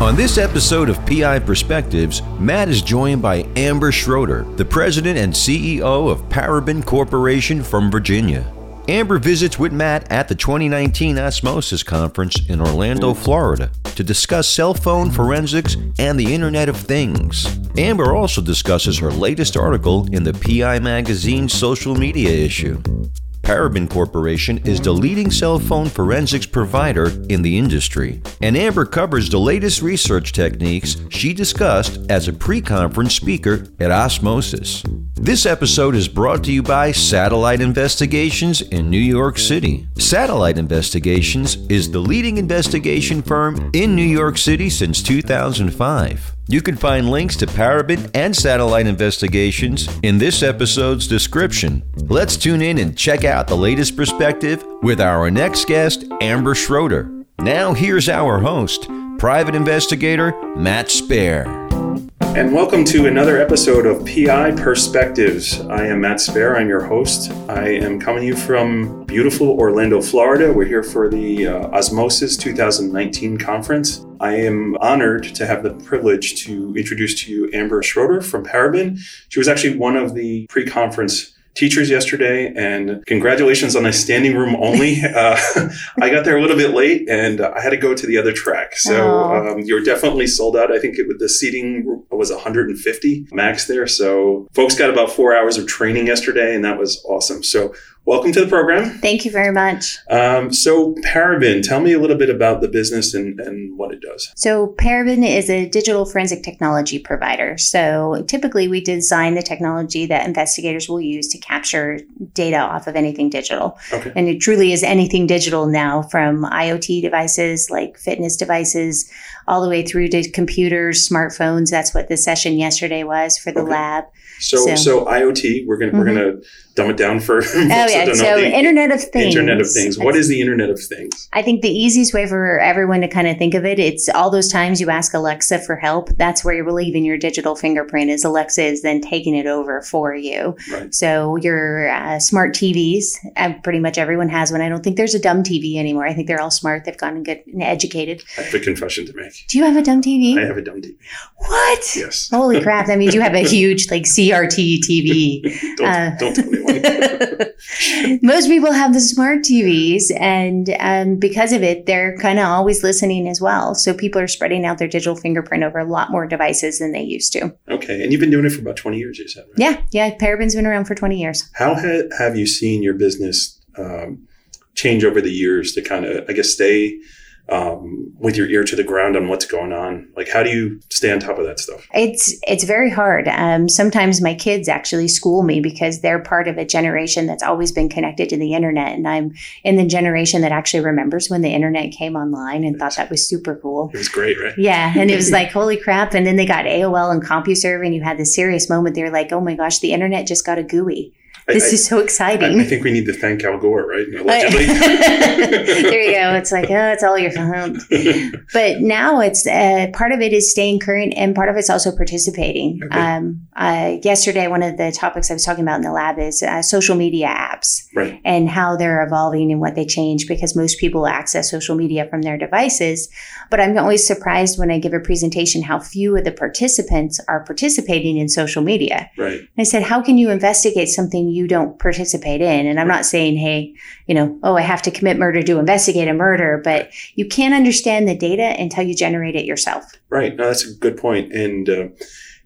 On this episode of PI Perspectives, Matt is joined by Amber Schroeder, the president and CEO of Paraben Corporation from Virginia. Amber visits with Matt at the 2019 Osmosis Conference in Orlando, Florida, to discuss cell phone forensics and the Internet of Things. Amber also discusses her latest article in the PI Magazine social media issue. Paraben Corporation is the leading cell phone forensics provider in the industry, and Amber covers the latest research techniques she discussed as a pre conference speaker at Osmosis. This episode is brought to you by Satellite Investigations in New York City. Satellite Investigations is the leading investigation firm in New York City since 2005. You can find links to Paraben and Satellite Investigations in this episode's description. Let's tune in and check out the latest perspective with our next guest, Amber Schroeder. Now, here's our host, private investigator Matt Spaier. And welcome to another episode of PI Perspectives. I am Matt Spaier. I'm your host. I am coming to you from beautiful Orlando, Florida. We're here for the uh, Osmosis 2019 conference. I am honored to have the privilege to introduce to you Amber Schroeder from Paraben. She was actually one of the pre conference teachers yesterday and congratulations on a standing room only. Uh, I got there a little bit late and I had to go to the other track. So um, you're definitely sold out. I think it, the seating was 150 max there. So folks got about four hours of training yesterday and that was awesome. So welcome to the program. Thank you very much. Um, so, Paraben, tell me a little bit about the business and, and what it does. So, Paraben is a digital forensic technology provider. So, typically, we design the technology that investigators will use to capture data off of anything digital. Okay. And it truly is anything digital now, from IoT devices like fitness devices all the way through to computers, smartphones. That's what the session yesterday was for the okay. lab. So, so, so, IoT, we're gonna mm-hmm. we're gonna dumb it down for. oh yeah, so Internet of Things. Internet of Things. What is the Internet of Things? I think the easiest way for everyone to kind of think of it, it's all those times you ask Alexa for help. That's where you're leaving your digital fingerprint. Is Alexa is then taking it over for you. Right. So your uh, smart TVs, uh, pretty much everyone has one. I don't think there's a dumb TV anymore. I think they're all smart. They've gotten good and educated. Have a confession to make. Do you have a dumb TV? I have a dumb TV. What? Yes. Holy crap! That means you have a huge like CRT TV. don't, uh, don't tell anyone. most people have the smart TVs, and um, because of it, they're kind of always listening as well. So people are spreading out their digital fingerprint over a lot more devices than they used to. Okay, and you've been doing it for about twenty years, you said. Right? Yeah, yeah. Paraben's been around for twenty years. How ha- have you seen your business um, change over the years to kind of, I guess, stay um, with your ear to the ground on what's going on? Like, how do you stay on top of that stuff? It's it's very hard. Um, sometimes my kids actually school me because they're part of a generation that's always been connected to the internet, and I'm in the generation that actually remembers when the internet came online and thought that was super cool. It was great, right? Yeah, and it was like holy crap! And then they got AOL and CompuServe, and you had this serious moment. They're like, oh my gosh, the internet just got a GUI. This I, is so exciting. I, I, think we need to thank Al Gore, right? Allegedly. there you go. It's like, oh, it's all your fault. but now it's uh, part of it is staying current, and part of it's also participating. Okay. Um, uh, yesterday, one of the topics I was talking about in the lab is uh, social media apps right. and how they're evolving and what they change because most people access social media from their devices. But I'm always surprised when I give a presentation how few of the participants are participating in social media. Right. I said, how can you investigate something you don't participate in? And I'm not saying, hey, you know, oh, I have to commit murder to investigate a murder, but you can't understand the data until you generate it yourself. Right. No, that's a good point. And uh,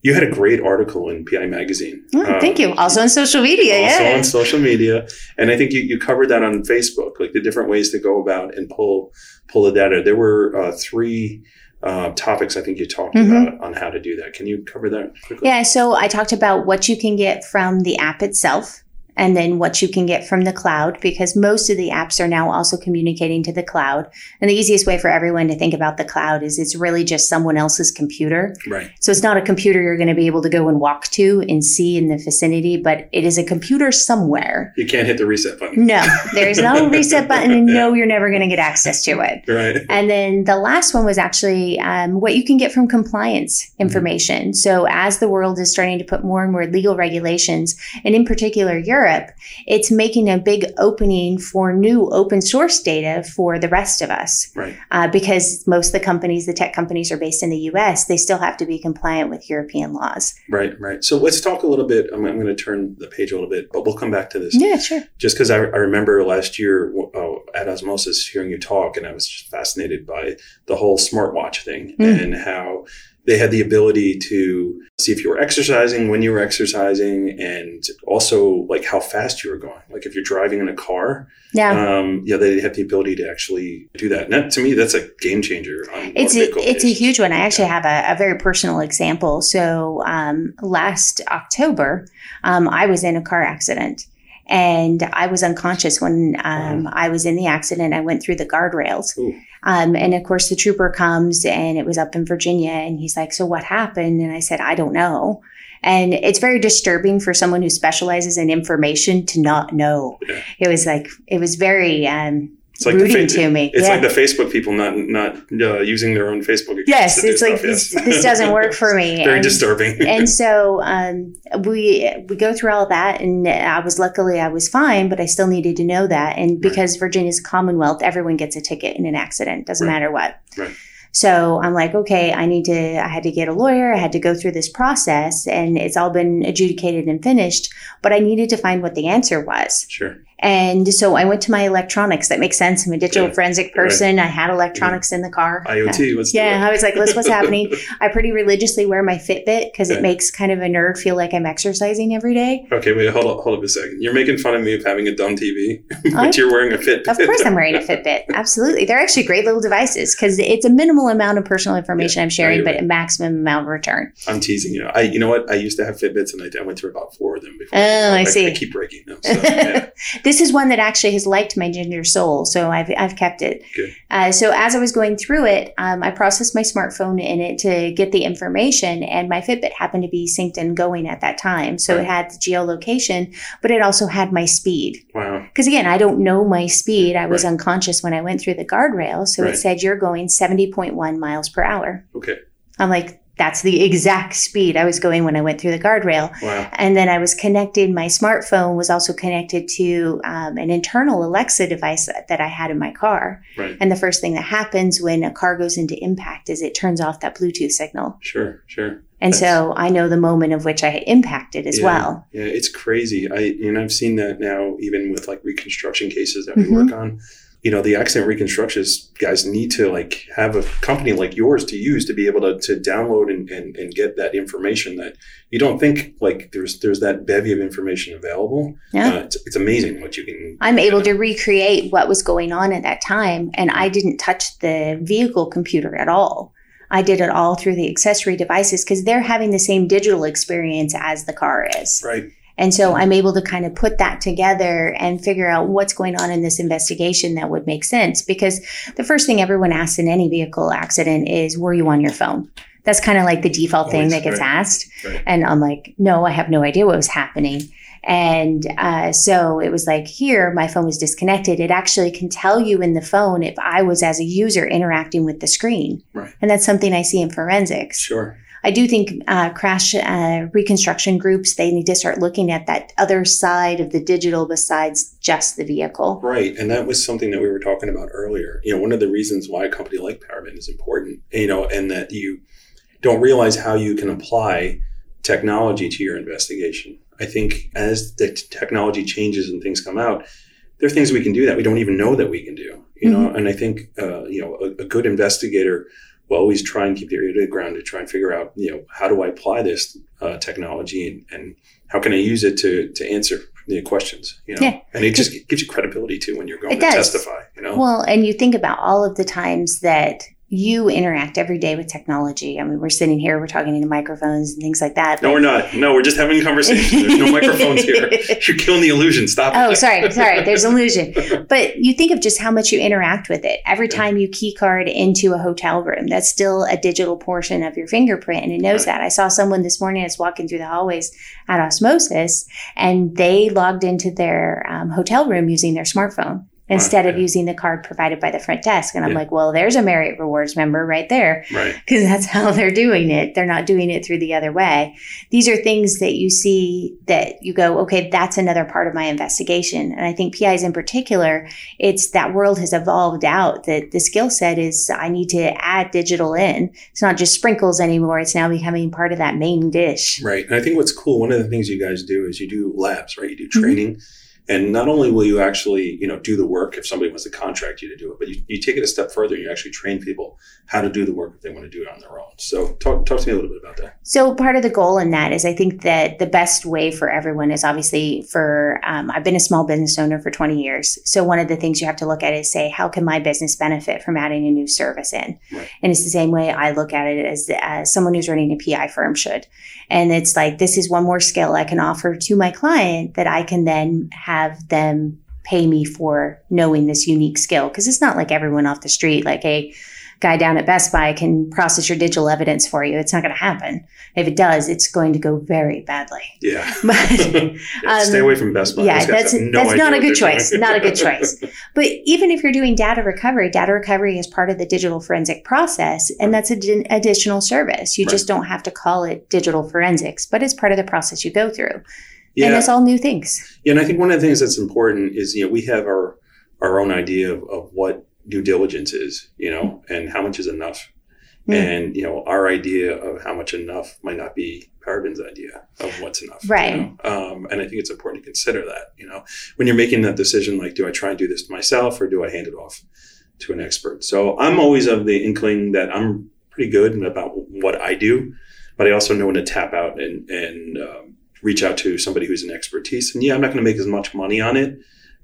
you had a great article in PI Magazine. Oh, thank you. Also on social media. Also yeah. on social media. And I think you, you covered that on Facebook, like the different ways to go about and pull pull the data. There were uh, three uh, topics I think you talked mm-hmm. about on how to do that. Can you cover that quickly? Yeah, so I talked about what you can get from the app itself and then what you can get from the cloud because most of the apps are now also communicating to the cloud. And the easiest way for everyone to think about the cloud is it's really just someone else's computer. Right. So it's not a computer you're going to be able to go and walk to and see in the vicinity, but it is a computer somewhere. You can't hit the reset button. No, there is no reset button and no, you're never going to get access to it. Right. And then the last one was actually um, what you can get from compliance information. Mm-hmm. So as the world is starting to put more and more legal regulations, and in particular Europe, Europe, it's making a big opening for new open source data for the rest of us. Right. Uh, because most of the companies, the tech companies, are based in the US, they still have to be compliant with European laws. Right, right. So let's talk a little bit. I'm, I'm going to turn the page a little bit, but we'll come back to this. Yeah, sure. Just because I, I remember last year uh, at Osmosis hearing you talk, and I was just fascinated by the whole smartwatch thing Mm. and how they had the ability to see if you were exercising, when you were exercising, and also like how fast you were going. Like if you're driving in a car, Yeah. um, yeah, they have the ability to actually do that. And that, to me, that's a game changer. On It's a, it's a huge one. I actually have a, a very personal example. So um, last October, um, I was in a car accident and I was unconscious when um, I was in the accident. I went through the guardrails. Ooh. Um, and of course, the trooper comes and it was up in Virginia and he's like, So what happened? And I said, I don't know. And it's very disturbing for someone who specializes in information to not know. Yeah. It was like, it was very um, It's like the rooting fa- to me. It's Yeah. like the Facebook people not not uh, using their own Facebook. Yes, it's like stuff, this, yes. this doesn't work for me. Very and, disturbing. and so um, we we go through all that, and I was luckily I was fine, but I still needed to know that. And because Virginia's a Commonwealth, everyone gets a ticket in an accident, doesn't Right. matter what. Right. So I'm like, okay, I need to. I had to get a lawyer. I had to go through this process, and it's all been adjudicated and finished. But I needed to find what the answer was. sure. And so I went to my electronics. That makes sense. I'm a digital Yeah. forensic person. I had electronics in the car. IoT. The Yeah, I was like, "Liz, what's happening?" I pretty religiously wear my Fitbit because it makes kind of a nerd feel like I'm exercising every day. Okay, wait, hold up, hold up a second. You're making fun of me of having a dumb TV, I- but you're wearing a Fitbit. Of course, I'm wearing a Fitbit. Absolutely, they're actually great little devices because it's a minimal amount of personal information I'm sharing, but right. a maximum amount of return. I'm teasing you. I, you know what? I used to have Fitbits, and I, I went through about four of them before. Oh, I see. I keep breaking them. So, yeah. This is one that actually has liked my ginger soul, so I've, I've kept it. Good. Uh, so as I was going through it, um, I processed my smartphone in it to get the information, and my Fitbit happened to be synced and going at that time. So it had the geolocation, but it also had my speed. Wow. Because again, I don't know my speed. I was Right. unconscious when I went through the guardrail. So Right. it said you're going 70.1 miles per hour. Okay. I'm like, that's the exact speed I was going when I went through the guardrail. Wow. And then I was connected, my smartphone was also connected to um, an internal Alexa device that I had in my car. Right. And the first thing that happens when a car goes into impact is it turns off that Bluetooth signal. Sure. Sure. And so I know the moment of which I had impacted as Yeah. well. Yeah, it's crazy. I and I've seen that now even with like reconstruction cases that we Mhm. work on. You know, the accident reconstructions guys need to like have a company like yours to use to be able to, to download and, and, and get that information that you don't think like there's there's that bevy of information available. Yeah. Uh, it's, it's amazing what you can I'm able to recreate what was going on at that time, and I didn't touch the vehicle computer at all. I did it all through the accessory devices because they're having the same digital experience as the car is. right. And so I'm able to kind of put that together and figure out what's going on in this investigation that would make sense. Because the first thing everyone asks in any vehicle accident is, were you on your phone? That's kind of like the default thing Always, that gets right. asked. Right. And I'm like, no, I have no idea what was happening. And uh, so it was like, here, my phone was disconnected. It actually can tell you in the phone if I was as a user interacting with the screen. Right. And that's something I see in forensics. Sure. I do think uh, crash uh, reconstruction groups they need to start looking at that other side of the digital besides just the vehicle. Right. And that was something that we were talking about earlier. You know, one of the reasons why a company like Paraben is important, you know, and that you don't realize how you can apply technology to your investigation. I think as the t- technology changes and things come out, there are things we can do that we don't even know that we can do, you know, and I think, uh, you know, a, a good investigator will always try and keep their ear to the ground to try and figure out, you know, how do I apply this uh, technology and, and how can I use it to, to answer the questions, you know, Yeah. and it just gives you credibility too when you're going It to does. testify, you know? Well, and you think about all of the times that you interact every day with technology. I mean, we're sitting here, we're talking into microphones and things like that. no, we're not. No, we're just having a conversation. There's no microphones here. You're killing the illusion. Stop Oh, it. sorry, sorry. There's illusion. But you think of just how much you interact with it. Every time you key card into a hotel room, that's still a digital portion of your fingerprint, and it knows Right. that. I saw someone this morning that's walking through the hallways at Osmosis, and they logged into their um, hotel room using their smartphone. Instead of yeah. using the card provided by the front desk. And I'm Yeah. like, well, there's a Marriott Rewards member right there Right. because that's how they're doing it. They're not doing it through the other way. These are things that you see that you go, okay, that's another part of my investigation. And I think PIs in particular, it's that world has evolved out that the skill set is I need to add digital in. It's not just sprinkles anymore. It's now becoming part of that main dish. Right. And I think what's cool, one of the things you guys do is you do labs, right? You do Mm-hmm. And not only will you actually, you know, do the work if somebody wants to contract you to do it, but you, you take it a step further. And you actually train people how to do the work if they want to do it on their own. So talk, talk to me a little bit about that. So part of the goal in that is I think that the best way for everyone is obviously for um, I've been a small business owner for 20 years. So one of the things you have to look at is say how can my business benefit from adding a new service in, Right. and it's the same way I look at it as as someone who's running a PI firm should, and it's like this is one more skill I can offer to my client that I can then have them pay me for knowing this unique skill because it's not like everyone off the street like a guy down at Best Buy can process your digital evidence for you. It's not going to happen. If it does, it's going to go very badly. Yeah. But Yeah, stay um, away from Best Buy. yeah, that's no that's not a good choice. doing. Not a good choice. But even if you're doing data recovery, data recovery is part of the digital forensic process, and that's an additional service. You just don't have to call it digital forensics, but it's part of the process you go through, yeah. and it's all new things. Yeah, and I think one of the things that's important is you know we have our our own idea of, of what due diligence is, you know, and how much is enough. Mm. And you know, our idea of how much enough might not be Paraben's idea of what's enough. you Right. know? Um, and I think it's important to consider that. You know, when you're making that decision, like, do I try and do this myself or do I hand it off to an expert? So I'm always of the inkling that I'm pretty good about what I do, but I also know when to tap out and and um, reach out to somebody who's an expertise. And yeah, I'm not going to make as much money on it,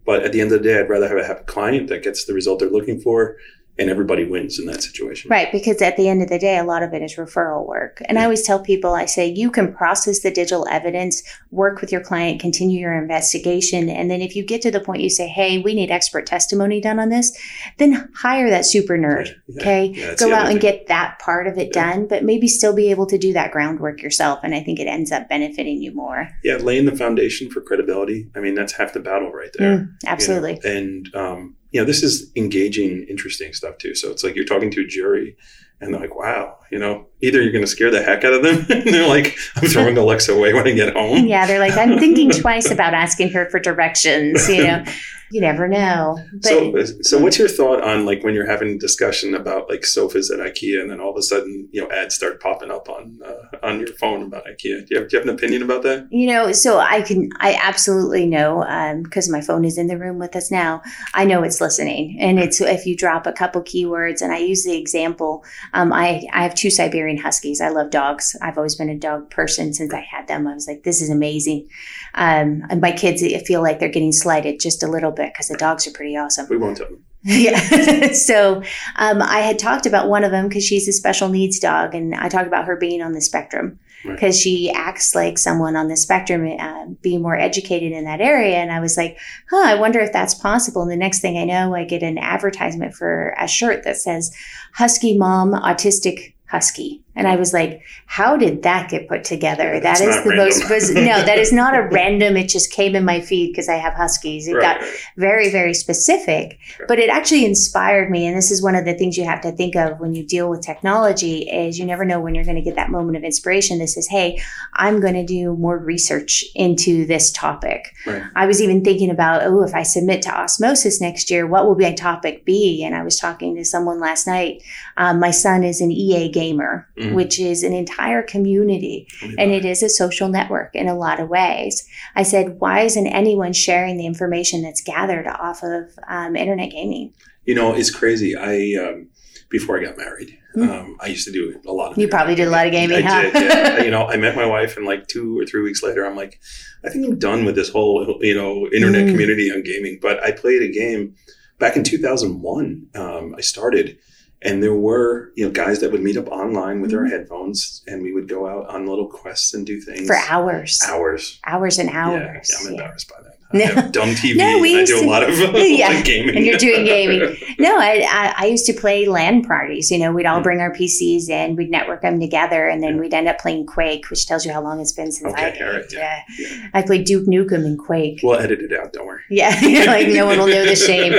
but at the end of the day, I'd rather have a happy client that gets the result they're looking for, and everybody wins in that situation. Right, because at the end of the day, a lot of it is referral work. And I always tell people, I say, you can process the digital evidence, work with your client, continue your investigation. And then if you get to the point you say, hey, we need expert testimony done on this, then hire that super nerd. Yeah. Okay. Yeah, Go out and get that part of it Yeah. done, but maybe still be able to do that groundwork yourself. And I think it ends up benefiting you more. Yeah, laying the foundation for credibility. I mean, that's half the battle right there. Mm, absolutely. You know? And um, you know, this is engaging, interesting stuff too. So it's like you're talking to a jury, and they're like, "Wow," you know, either you're going to scare the heck out of them, and they're like, "I'm throwing Alexa away when I get home." Yeah, they're like, I'm thinking twice about asking her for directions. You know, you never know. But so, so what's your thought on like when you're having a discussion about like sofas at IKEA, and then all of a sudden, you know, ads start popping up on uh, on your phone about IKEA? Do you, have, do you have an opinion about that? You know, so I can, I absolutely know because my phone is in the room with us now. I know it's listening, and it's if you drop a couple keywords, and I use the example. Um, I I have two Siberian Huskies. I love dogs. I've always been a dog person since I had them. I was like, this is amazing. Um, and my kids I feel like they're getting slighted just a little bit because the dogs are pretty awesome. We won't tell them. Yeah. so um, I had talked about one of them because she's a special needs dog, and I talked about her being on the spectrum Right. because she acts like someone on the spectrum, uh, being more educated in that area. And I was like, huh, I wonder if that's possible. And the next thing I know, I get an advertisement for a shirt that says Husky Mom Autistic Husky. And I was like, how did that get put together? That that's is the random. most, biz- no, that is not a random. It just came in my feed because I have Huskies. It got very, very specific, but it actually inspired me. And this is one of the things you have to think of when you deal with technology is you never know when you're going to get that moment of inspiration that says, Hey, I'm going to do more research into this topic. Right. I was even thinking about, oh, if I submit to osmosis next year, what will my topic be? And I was talking to someone last night. Um, my son is an EA gamer, Mhm. which is an entire community and it is a social network in a lot of ways. I said, why isn't anyone sharing the information that's gathered off of um, internet gaming? You know, it's crazy. I um, before I got married, Hmm. um, I used to do a lot of. You probably did a lot of gaming, I huh? did. Yeah. you know, I met my wife, and like two or three weeks later, I'm like, I think I'm done with this whole you know internet Mm. community on gaming. But I played a game back in 2001. Um, I started. And there were, you know, guys that would meet up online with their Mhm. headphones, and we would go out on little quests and do things For hours, Hours. hours and hours. Yeah, I'm Yeah. embarrassed by that. I No. dumb TV. No, we I do a lot of Yeah, gaming. and you're doing gaming. No, I, I, I used to play LAN parties. You know, we'd all bring our PCs in, we'd network them together, and then Yeah. we'd end up playing Quake, which tells you how long it's been since I Okay, did. all right, yeah, yeah. I played Duke Nukem and Quake. We'll edit it out. Don't worry. Yeah, like no one will know the shame.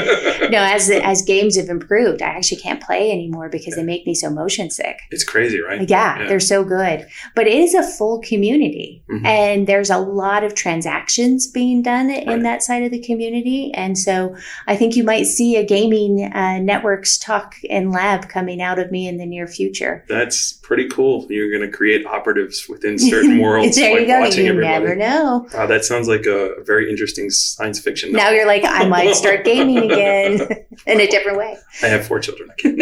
No, as as games have improved, I actually can't play anymore because they make me so motion sick. It's crazy, right? Yeah, Yeah. they're so good. But it is a full community. Mhm. And there's a lot of transactions being done Right. in that side of the community. And so I think you might see a gaming uh, networks talk and lab coming out of me in the near future. That's pretty cool. You're going to create operatives within certain worlds. there like you go. watching You everybody. never know. Wow, that sounds like a very interesting science fiction. Now you're like, I might start gaming again in a different way. I have four children. I can't.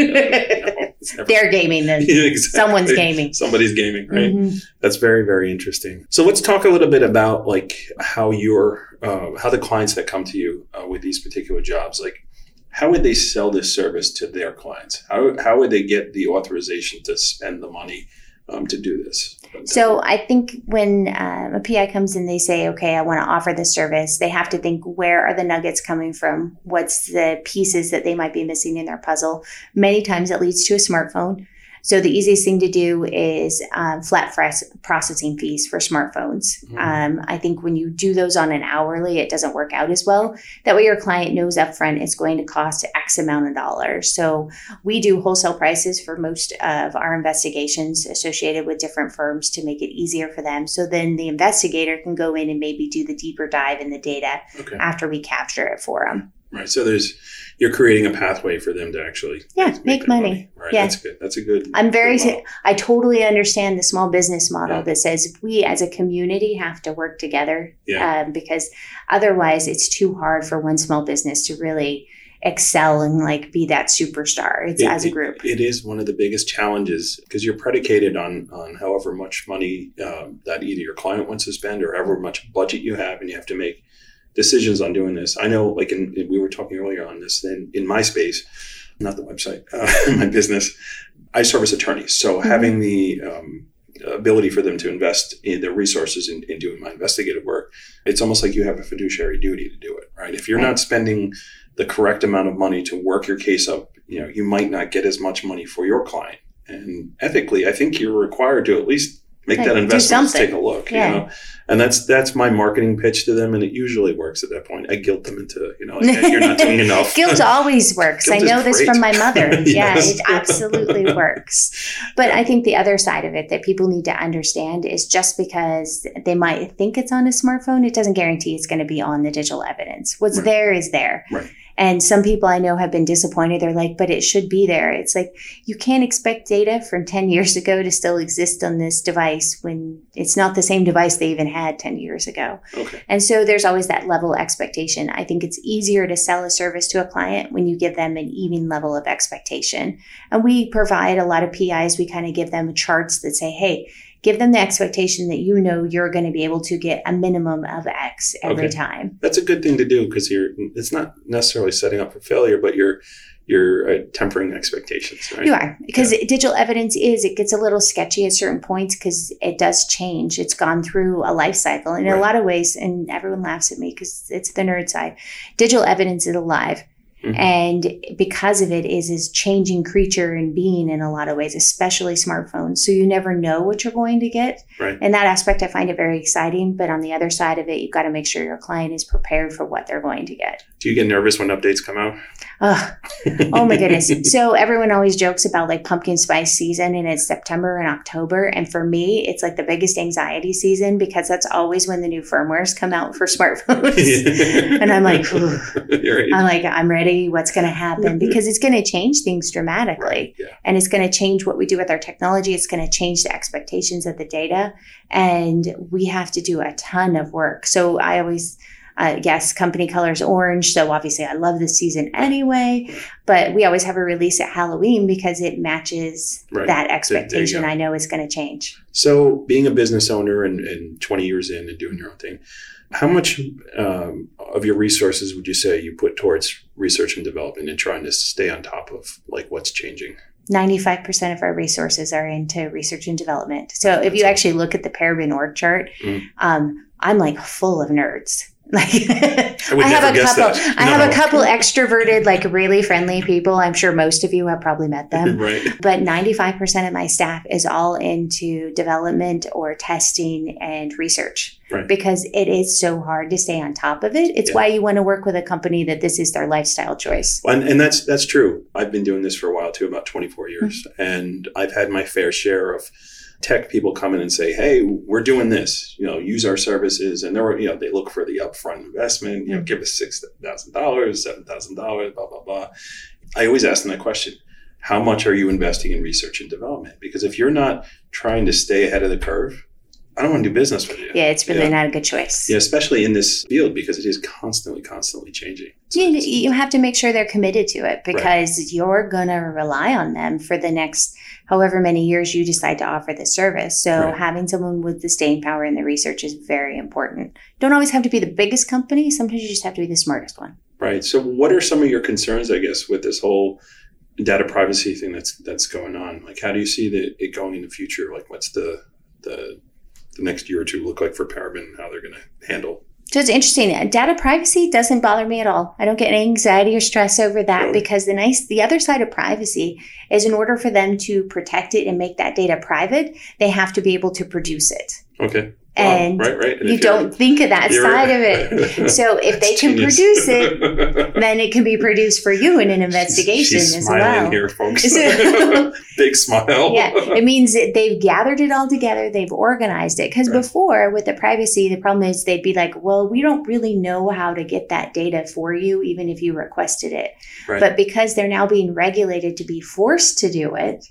it's never- They're gaming then. Exactly. Someone's gaming. Somebody's gaming, right? Mhm. That's very, very interesting. So let's talk a little bit about like how your uh, how the clients that come to you uh, with these particular jobs, like how would they sell this service to their clients? How how would they get the authorization to spend the money um, to do this? So I think when um, a PI comes in, they say, "Okay, I want to offer this service." They have to think, where are the nuggets coming from? What's the pieces that they might be missing in their puzzle? Many times, it leads to a smartphone. So the easiest thing to do is um, flat processing fees for smartphones. Mhm. Um, I think when you do those on an hourly, it doesn't work out as well. That way, your client knows upfront it's going to cost X amount of dollars. So we do wholesale prices for most of our investigations associated with different firms to make it easier for them. So then the investigator can go in and maybe do the deeper dive in the data Okay, after we capture it for them. Right. So there's you're creating a pathway for them to actually Yeah, make their money. Right. Yeah. That's good. That's a good. I'm very, good. I totally understand the small business model Yeah. that says we as a community have to work together Yeah. um, because otherwise it's too hard for one small business to really excel and like be that superstar. It's It- as a it- group. it is one of the biggest challenges because you're predicated on on however much money um, that either your client wants to spend or however much budget you have, and you have to make decisions on doing this. I know, like in, in- we were talking earlier on this, in, in my space, not the website, uh, my business, I service attorneys. So Mhm. having the um, ability for them to invest in their resources in, in doing my investigative work, it's almost like you have a fiduciary duty to do it, right? If you're not spending the correct amount of money to work your case up, you know, you might not get as much money for your client. And ethically, I think you're required to at least make that investment, something. take a look, Yeah. you know. And that's that's my marketing pitch to them, and it usually works at that point. I guilt them into, you know, like, "Hey, you're not doing enough. Guilt always works. Guilt I know this from my mother. Yeah, Yes. it absolutely works. But I think the other side of it that people need to understand is just because they might think it's on a smartphone, it doesn't guarantee it's going to be on the digital evidence. What's Right. there is there. Right. And some people I know have been disappointed. They're like, but it should be there. It's like you can't expect data from 10 years ago to still exist on this device when it's not the same device they even had 10 years ago. Okay. And so there's always that level expectation. I think it's easier to sell a service to a client when you give them an even level of expectation. And we provide a lot of PIs, we kind of give them charts that say, hey, give them the expectation that you know you're going to be able to get a minimum of X every Okay. time. That's a good thing to do because you're. It's not necessarily setting up for failure, but you're you're uh, tempering expectations, right? You are because digital evidence is it gets a little sketchy at certain points because it does change. It's gone through a life cycle and in Right. a lot of ways, and everyone laughs at me because it's the nerd side. Digital evidence is alive. Mhm. And because of it is is changing creature and being in a lot of ways, especially smartphones. So you never know what you're going to get. Right. In that aspect, I find it very exciting. But on the other side of it, you've got to make sure your client is prepared for what they're going to get. Do you get nervous when updates come out? Ugh. Oh my goodness. So everyone always jokes about like pumpkin spice season and it's September and October. And for me, it's like the biggest anxiety season because that's always when the new firmwares come out for smartphones. and I'm like, right. I'm like, I'm ready. What's going to happen? Because it's going to change things dramatically. Right, yeah. And it's going to change what we do with our technology. It's going to change the expectations of the data. And we have to do a ton of work. So I always, uh, yes, company colors orange. So obviously I love this season anyway. But we always have a release at Halloween because it matches Right. that expectation. I know is going to change. So, being a business owner and, and 20 years in and doing your own thing, how much um, of your resources would you say you put towards research and development and trying to stay on top of like what's changing? 95% of our resources are into research and development. So if you actually look at the Paraben org chart, Mm. um, I'm like full of nerds. Like I I have a couple. I have a couple extroverted, like really friendly people. I'm sure most of you have probably met them. right. But 95% of my staff is all into development or testing and research Right. because it is so hard to stay on top of it. It's Yeah. why you want to work with a company that this is their lifestyle choice. And, and that's that's true. I've been doing this for a while too, about 24 years, Mm-hmm. and I've had my fair share of tech people come in and say, "Hey, we're doing this. You know, use our services." And they're you know they look for the upfront investment. You know, give us six thousand dollars, seven thousand dollars, blah blah blah. I always ask them that question: How much are you investing in research and development? Because if you're not trying to stay ahead of the curve, I don't want to do business with you. Yeah, it's really Yeah. not a good choice. Yeah, especially in this field because it is constantly, constantly changing. You, you have to make sure they're committed to it because you're going to rely on them for the next however many years you decide to offer this service. So Right. having someone with the staying power in the research is very important. Don't always have to be the biggest company. Sometimes you just have to be the smartest one. Right. So, what are some of your concerns, I guess, with this whole data privacy thing that's that's going on? Like, how do you see the, it going in the future? Like, what's the the the next year or two look like for Paraben and how they're going to handle? So it's interesting. Data privacy doesn't bother me at all. I don't get any anxiety or stress over that Really? because the nice, the other side of privacy is in order for them to protect it and make that data private, they have to be able to produce it. Okay. And right, right. And you don't think of that side of it. So if they can genius. produce it, then it can be produced for you in an investigation She's as well. here, folks. Big smile. yeah, it means that they've gathered it all together, they've organized it. Because Right. before, with the privacy, the problem is they'd be like, well, we don't really know how to get that data for you, even if you requested it. Right. But because they're now being regulated to be forced to do it,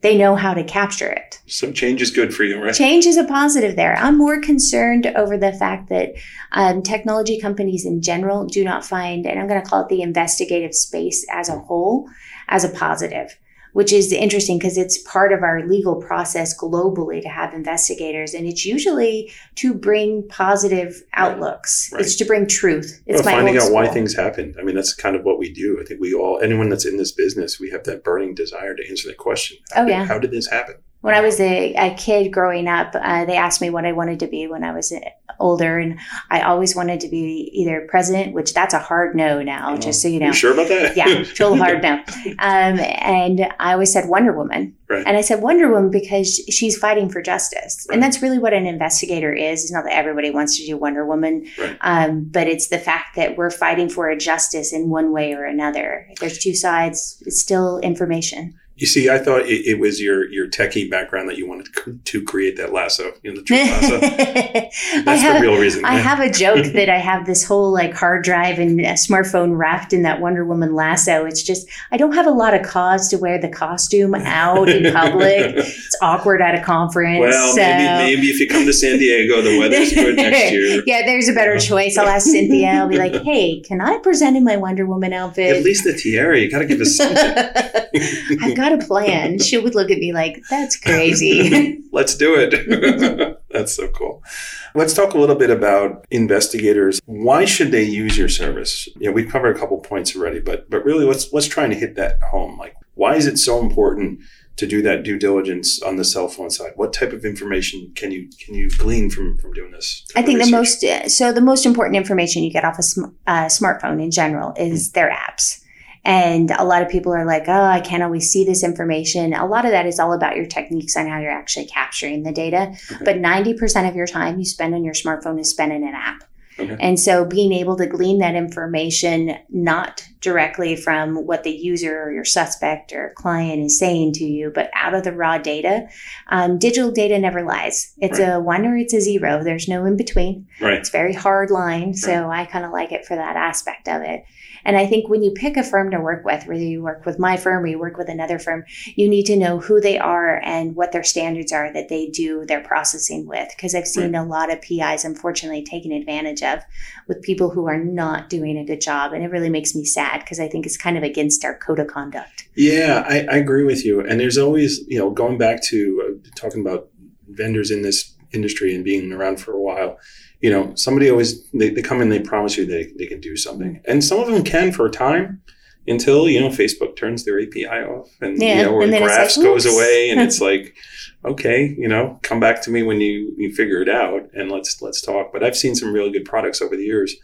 they know how to capture it. so change is good for you, right? Change is a positive there. I'm more concerned over the fact that um, technology companies in general do not find, and I'm going to call it the investigative space as a whole, as a positive, which is interesting because it's part of our legal process globally to have investigators. And it's usually to bring positive outlooks, Right. it's to bring truth. It's Well, my finding out why things happen. I mean, that's kind of what we do. I think we all, anyone that's in this business, we have that burning desire to answer that question. How Oh, did- yeah. How did this happen? When I was a, a kid growing up, uh, they asked me what I wanted to be when I was uh, older, and I always wanted to be either president, which that's a hard no now, just so you know. You sure about that? yeah, real hard no. Um, and I always said Wonder Woman. Right. And I said Wonder Woman because she's fighting for justice. Right. And that's really what an investigator is. It's not that everybody wants to do Wonder Woman, Right. um, but it's the fact that we're fighting for a justice in one way or another. There's two sides, it's still information. You see, I thought it, it was your your techie background that you wanted to, create that lasso, you know, the truth lasso. That's have, the real reason. I have a joke that I have this whole like hard drive and a smartphone wrapped in that Wonder Woman lasso. It's just I don't have a lot of cause to wear the costume out in public. it's awkward at a conference. well, so. maybe maybe if you come to San Diego, the weather's good next year. yeah, there's a better uh-huh. choice. I'll ask Cynthia. I'll be like, "Hey, can I present in my Wonder Woman outfit?" At least the tiara. You got to give us something. I've got a plan. She would look at me like, "That's crazy." Let's do it. That's so cool. Let's talk a little bit about investigators. Why should they use your service? You know, we've covered a couple points already, but but really, let's let's try and hit that home. Like, why is it so important to do that due diligence on the cell phone side? What type of information can you can you glean from from doing this? I think the most so the most important information you get off a sm- uh, smartphone in general is their apps. And a lot of people are like, "Oh, I can't always see this information." A lot of that is all about your techniques on how you're actually capturing the data. Okay. But 90% of your time you spend on your smartphone is spent in an app. Okay. And so being able to glean that information not directly from what the user or your suspect or client is saying to you, but out of the raw data, um, digital data never lies. It's a one or it's a zero. There's no in between. right. It's very hard line. So I kind of like it for that aspect of it. And I think when you pick a firm to work with, whether you work with my firm or you work with another firm, you need to know who they are and what their standards are that they do their processing with. Because I've seen a lot of PIs, unfortunately, taken advantage of with people who are not doing a good job. And it really makes me sad because I think it's kind of against our code of conduct. Yeah, I, I agree with you. And there's always, you know, going back to uh, talking about vendors in this industry and being around for a while, you know, somebody always, they, they come in, they promise you they, they can do something. And some of them can for a time until, you know, Facebook turns their API off and, Yeah, you know, or and then graphs like, goes away and it's like, okay, you know, come back to me when you you figure it out and let's let's talk. But I've seen some really good products over the years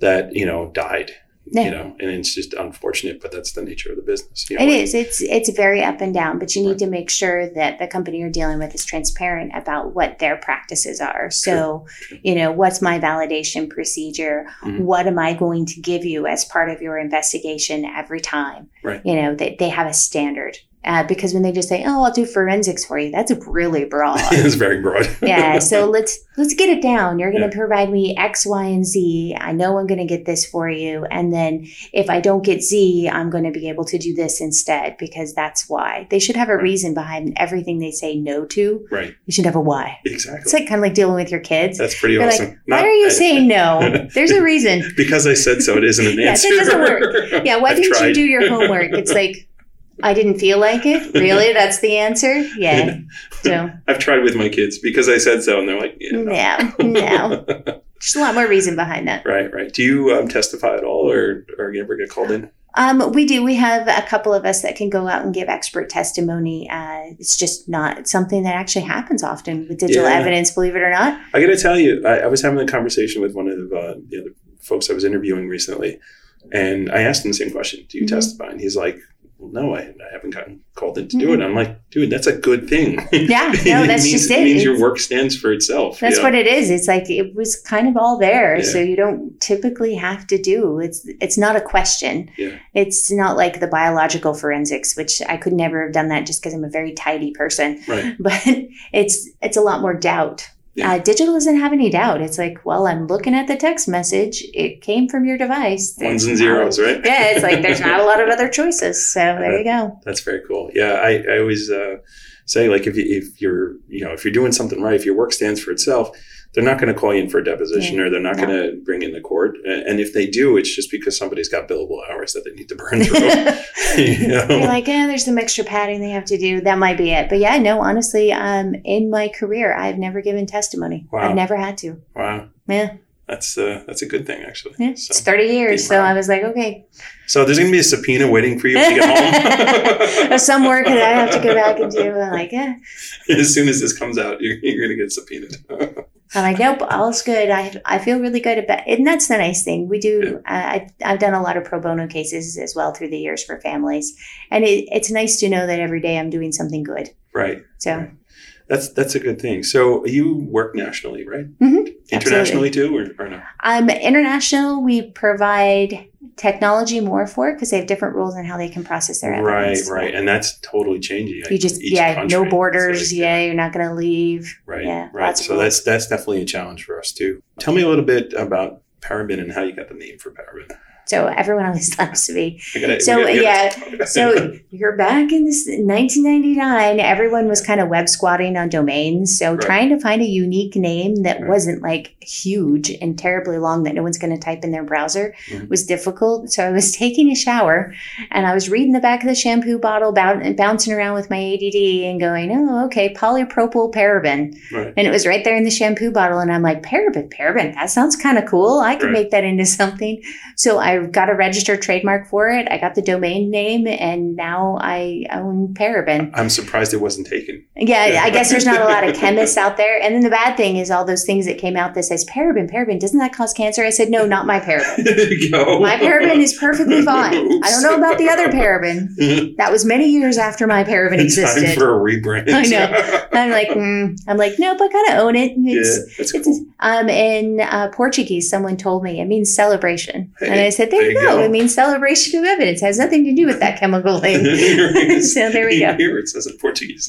that you know died Yeah. you know, and it's just unfortunate, but that's the nature of the business. You know, It is. It's it's very up and down, but you need Right. to make sure that the company you're dealing with is transparent about what their practices are. So, you know, what's my validation procedure? Mhm. What am I going to give you as part of your investigation every time? Right. You know, that they have a standard. Uh, because when they just say, "Oh, I'll do forensics for you," that's really broad. it's very broad. yeah so let's let's get it down you're going to Yeah. provide me x y and z i know i'm going to get this for you and then if i don't get z i'm going to be able to do this instead because that's why they should have a Right. reason behind everything they say no to right. you should have a why Exactly. it's like kind of like dealing with your kids that's pretty You're awesome. like why Not- are you saying no there's a reason because I said so, it isn't an Yeah, that answer. doesn't work. yeah why I've didn't tried. you do your homework it's like i didn't feel like it really that's the answer yeah so I've tried with my kids because I said so, and they're like, yeah, no. no no there's a lot more reason behind that right, right. Do you um, testify at all, or or you ever get called in? Um, we do. We have a couple of us that can go out and give expert testimony. Uh, it's just not something that actually happens often with digital Yeah. evidence, believe it or not. I got to tell you, I, I was having a conversation with one of uh, the other folks I was interviewing recently, and I asked him the same question: Do you Mhm. testify? And he's like, well, "No, I, I haven't gotten called in to do it." I'm like, "Dude, that's a good thing." Mm-hmm. Yeah, no, that's means, just it. It means your work stands for itself. That's you what it is. It's like it was kind of all there, Yeah. so you don't typically have to do. It's it's not a question. Yeah. It's not like the biological forensics, which I could never have done that just because I'm a very tidy person. Right. But it's it's a lot more doubt. Yeah. Uh, digital doesn't have any doubt. It's like, well, I'm looking at the text message. It came from your device. Ones and zeros, right? yeah, it's like there's not a lot of other choices. So there you go. That's very cool. Yeah, I, I always uh, say like if you, if you're you know if you're doing something right, if your work stands for itself, they're not going to call you in for a deposition or they're not No. going to bring in the court. And if they do, it's just because somebody's got billable hours that they need to burn through. you know? You're like, yeah, there's some extra padding they have to do. That might be it. But yeah, no, honestly, um, in my career, I've never given testimony. Wow. I've never had to. wow, Yeah, that's uh, that's a good thing actually. yeah. So, It's 30 years. So. I was like, okay. so there's going to be a subpoena waiting for you when you get home. Some work that I have to go back and do. I'm like, yeah. as soon as this comes out, you're, you're going to get subpoenaed. I'm like, nope, all's good. I, I feel really good about And that's the nice thing. We do, uh, I, I've done a lot of pro bono cases as well through the years for families. And it, it's nice to know that every day I'm doing something good. right. So, That's that's a good thing. So you work nationally, right? Mhm, Internationally too, or, or no? um, international, we provide technology more for because they have different rules on how they can process their evidence. right, right, and that's totally changing. You just, yeah, country. no borders. like, yeah, you're not going to leave. right, yeah, right. So that's that's definitely a challenge for us too. Tell me a little bit about Paraben and how you got the name for Paraben. So everyone always loves me. I gotta- So, gotta- yeah, So you're back in this 1999. Everyone was kind of web squatting on domains. So Right. trying to find a unique name that Right. wasn't like huge and terribly long that no one's going to type in their browser Mhm. was difficult. So I was taking a shower and I was reading the back of the shampoo bottle, boun- bouncing around with my ADD and going, "Oh, okay, polypropyl paraben." right. And it was right there in the shampoo bottle. And I'm like, paraben, paraben, that sounds kind of cool. I could make that into something. So I got a registered trademark for it. I got the domain name, and now I own paraben. I'm surprised it wasn't taken. Yeah, I guess there's not a lot of chemists out there. And then the bad thing is all those things that came out that says paraben, paraben, doesn't that cause cancer? I said, no, not my paraben. there you go. My paraben is perfectly fine. I don't know about the other paraben. That was many years after my paraben existed. Time for a rebrand. I know. I'm like, mm. I'm like, nope, I gotta own it. It's, yeah, that's cool. um, in uh, Portuguese, someone told me it means celebration, and I said, "There, there you go. go. It means celebration of evidence. Has nothing to do with that chemical thing." so there we go. Here it says in Portuguese.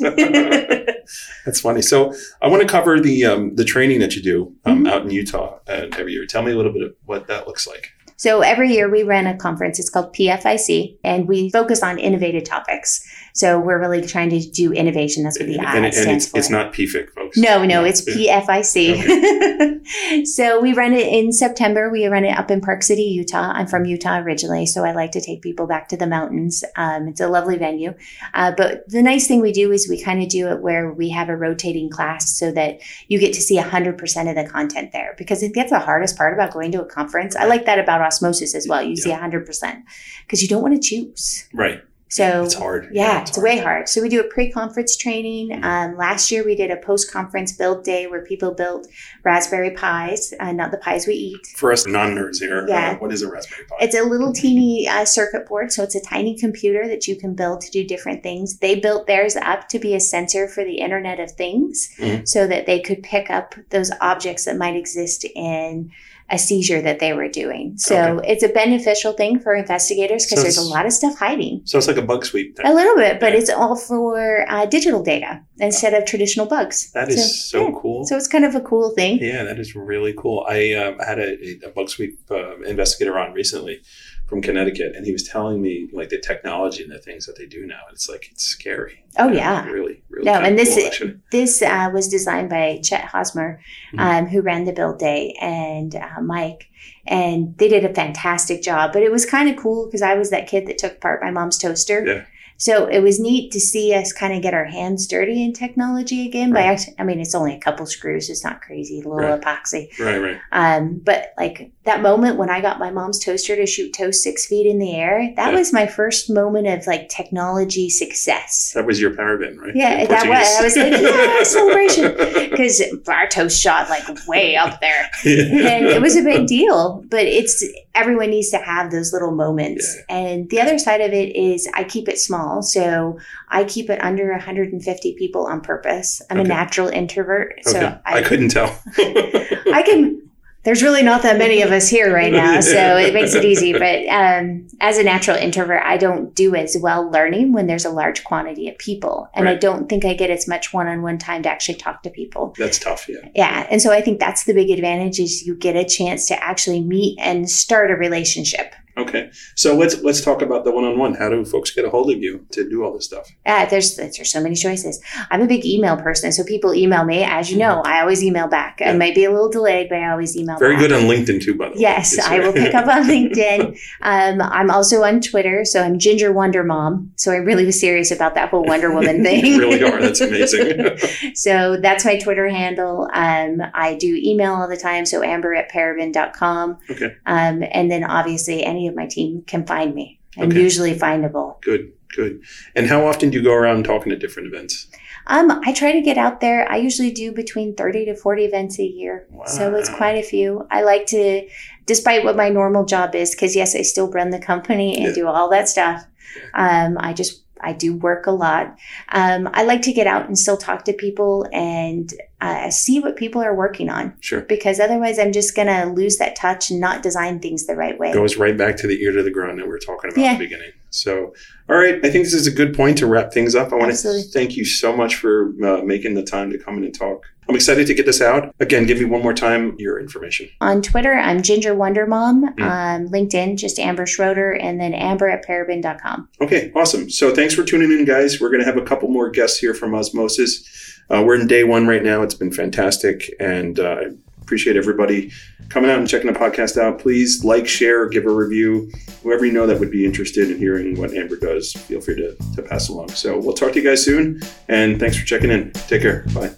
That's funny. So I want to cover the um, the training that you do um, Mhm. out in Utah uh, every year. Tell me a little bit of what that looks like. So every year we run a conference. It's called PFIC, and we focus on innovative topics. So we're really trying to do innovation. That's what the I and, and stands it's, for. it's not PFIC, folks. No, no, it's Yeah. PFIC. so we run it in September. We run it up in Park City, Utah. I'm from Utah originally, so I like to take people back to the mountains. Um, it's a lovely venue. Uh, but the nice thing we do is we kind of do it where we have a rotating class so that you get to see 100% of the content there because it gets the hardest part about going to a conference. I like that about osmosis as well. You see 100% because you don't want to choose. Right. So It's hard. Yeah, it's it's way hard. So we do a pre-conference training. Um, last year we did a post-conference build day where people built Raspberry Pis, uh, not the pies we eat. For us non-nerds here, Yeah. uh, what is a Raspberry Pi? It's a little teeny uh, circuit board, so it's a tiny computer that you can build to do different things. They built theirs up to be a sensor for the Internet of Things, Mhm. so that they could pick up those objects that might exist in a seizure that they were doing. So it's a beneficial thing for investigators because So there's a lot of stuff hiding. so it's like a bug sweep. A little bit, but Yeah. it's all for uh, digital data instead of traditional bugs. That is so, yeah. cool. So it's kind of a cool thing. Yeah, that is really cool. I um, had a, a bug sweep uh, investigator on recently from Connecticut, and he was telling me like the technology and the things that they do now. It's like it's scary. Oh, know, yeah. really, really. No, and this cool, this uh, was designed by Chet Hosmer, Mhm. um, who ran the build day, and uh, Mike, and they did a fantastic job. But it was kind of cool because I was that kid that took apart my mom's toaster. Yeah. So it was neat to see us kind of get our hands dirty in technology again. By actually, I mean, it's only a couple screws; it's not crazy, a little Right. epoxy. right, right. Um, but like that moment when I got my mom's toaster to shoot toast six feet in the air, that Yeah. was my first moment of like technology success. That was your Paraben, right? Yeah, In that was. I was like, yeah, celebration. Because our toast shot like way up there. And it was a big deal. But it's everyone needs to have those little moments. And the other side of it is I keep it small. So I keep it under 150 people on purpose. I'm Okay. a natural introvert. okay. So I, couldn't tell. I can. There's really not that many of us here right now, so it makes it easy. But um, as a natural introvert, I don't do as well learning when there's a large quantity of people, and I don't think I get as much one-on-one time to actually talk to people. That's tough. Yeah. Yeah, and so I think that's the big advantage is you get a chance to actually meet and start a relationship. Okay. So let's let's talk about the one-on-one. How do folks get a hold of you to do all this stuff? Uh, there's there's so many choices. I'm a big email person, so people email me. As you know, I always email back. Yeah. It might be a little delayed, but I always email back. Very back. good on LinkedIn too, by the way. Yes, Yes, I will pick up on LinkedIn. Um, I'm also on Twitter, so I'm Ginger Wonder Mom. So I really was serious about that whole Wonder Woman thing. you really are. That's amazing. so that's my Twitter handle. Um, I do email all the time, so amber at paraben.com. Okay. Um, and then obviously any of my team can find me. I'm Okay. usually findable. good, good. And how often do you go around talking at different events? Um, I try to get out there. I usually do between 30 to 40 events a year. So it's quite a few. I like to, despite what my normal job is, because yes, I still run the company and Yeah. do all that stuff. Um, I just, I do work a lot. Um, I like to get out and still talk to people and uh, see what people are working on Sure. because otherwise I'm just going to lose that touch and not design things the right way. Goes right back to the ear to the ground that we were talking about Yeah. at the beginning. So, all right, I think this is a good point to wrap things up. I want to thank you so much for uh, making the time to come in and talk. I'm excited to get this out. Again, give me one more time your information. On Twitter, I'm Ginger Wonder Mom. Mm. Um, LinkedIn, just Amber Schroeder, and then amber at paraben.com. Okay, awesome. So thanks for tuning in, guys. We're going to have a couple more guests here from Osmosis. Uh, we're in day one right now. It's been fantastic, and uh, I appreciate everybody coming out and checking the podcast out. Please like, share, give a review. Whoever you know that would be interested in hearing what Amber does, feel free to, to pass along. So we'll talk to you guys soon, and thanks for checking in. Take care. Bye.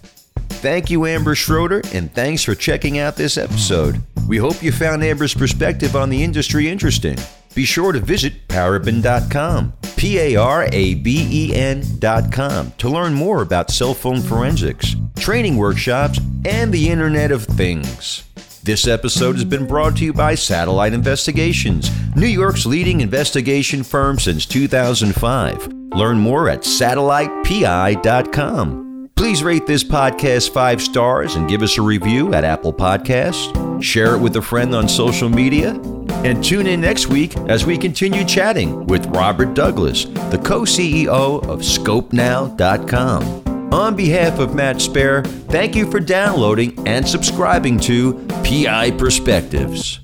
Thank you, Amber Schroeder, and thanks for checking out this episode. We hope you found Amber's perspective on the industry interesting. Be sure to visit paraben.com, P A R A B E N.com, to learn more about cell phone forensics, training workshops, and the Internet of Things. This episode has been brought to you by Satellite Investigations, New York's leading investigation firm since 2005. Learn more at satellitepi.com. Please rate this podcast five stars and give us a review at Apple Podcasts. Share it with a friend on social media. And tune in next week as we continue chatting with Robert Douglas, the co CEO of ScopeNow.com. On behalf of Matt Spaier, thank you for downloading and subscribing to PI Perspectives.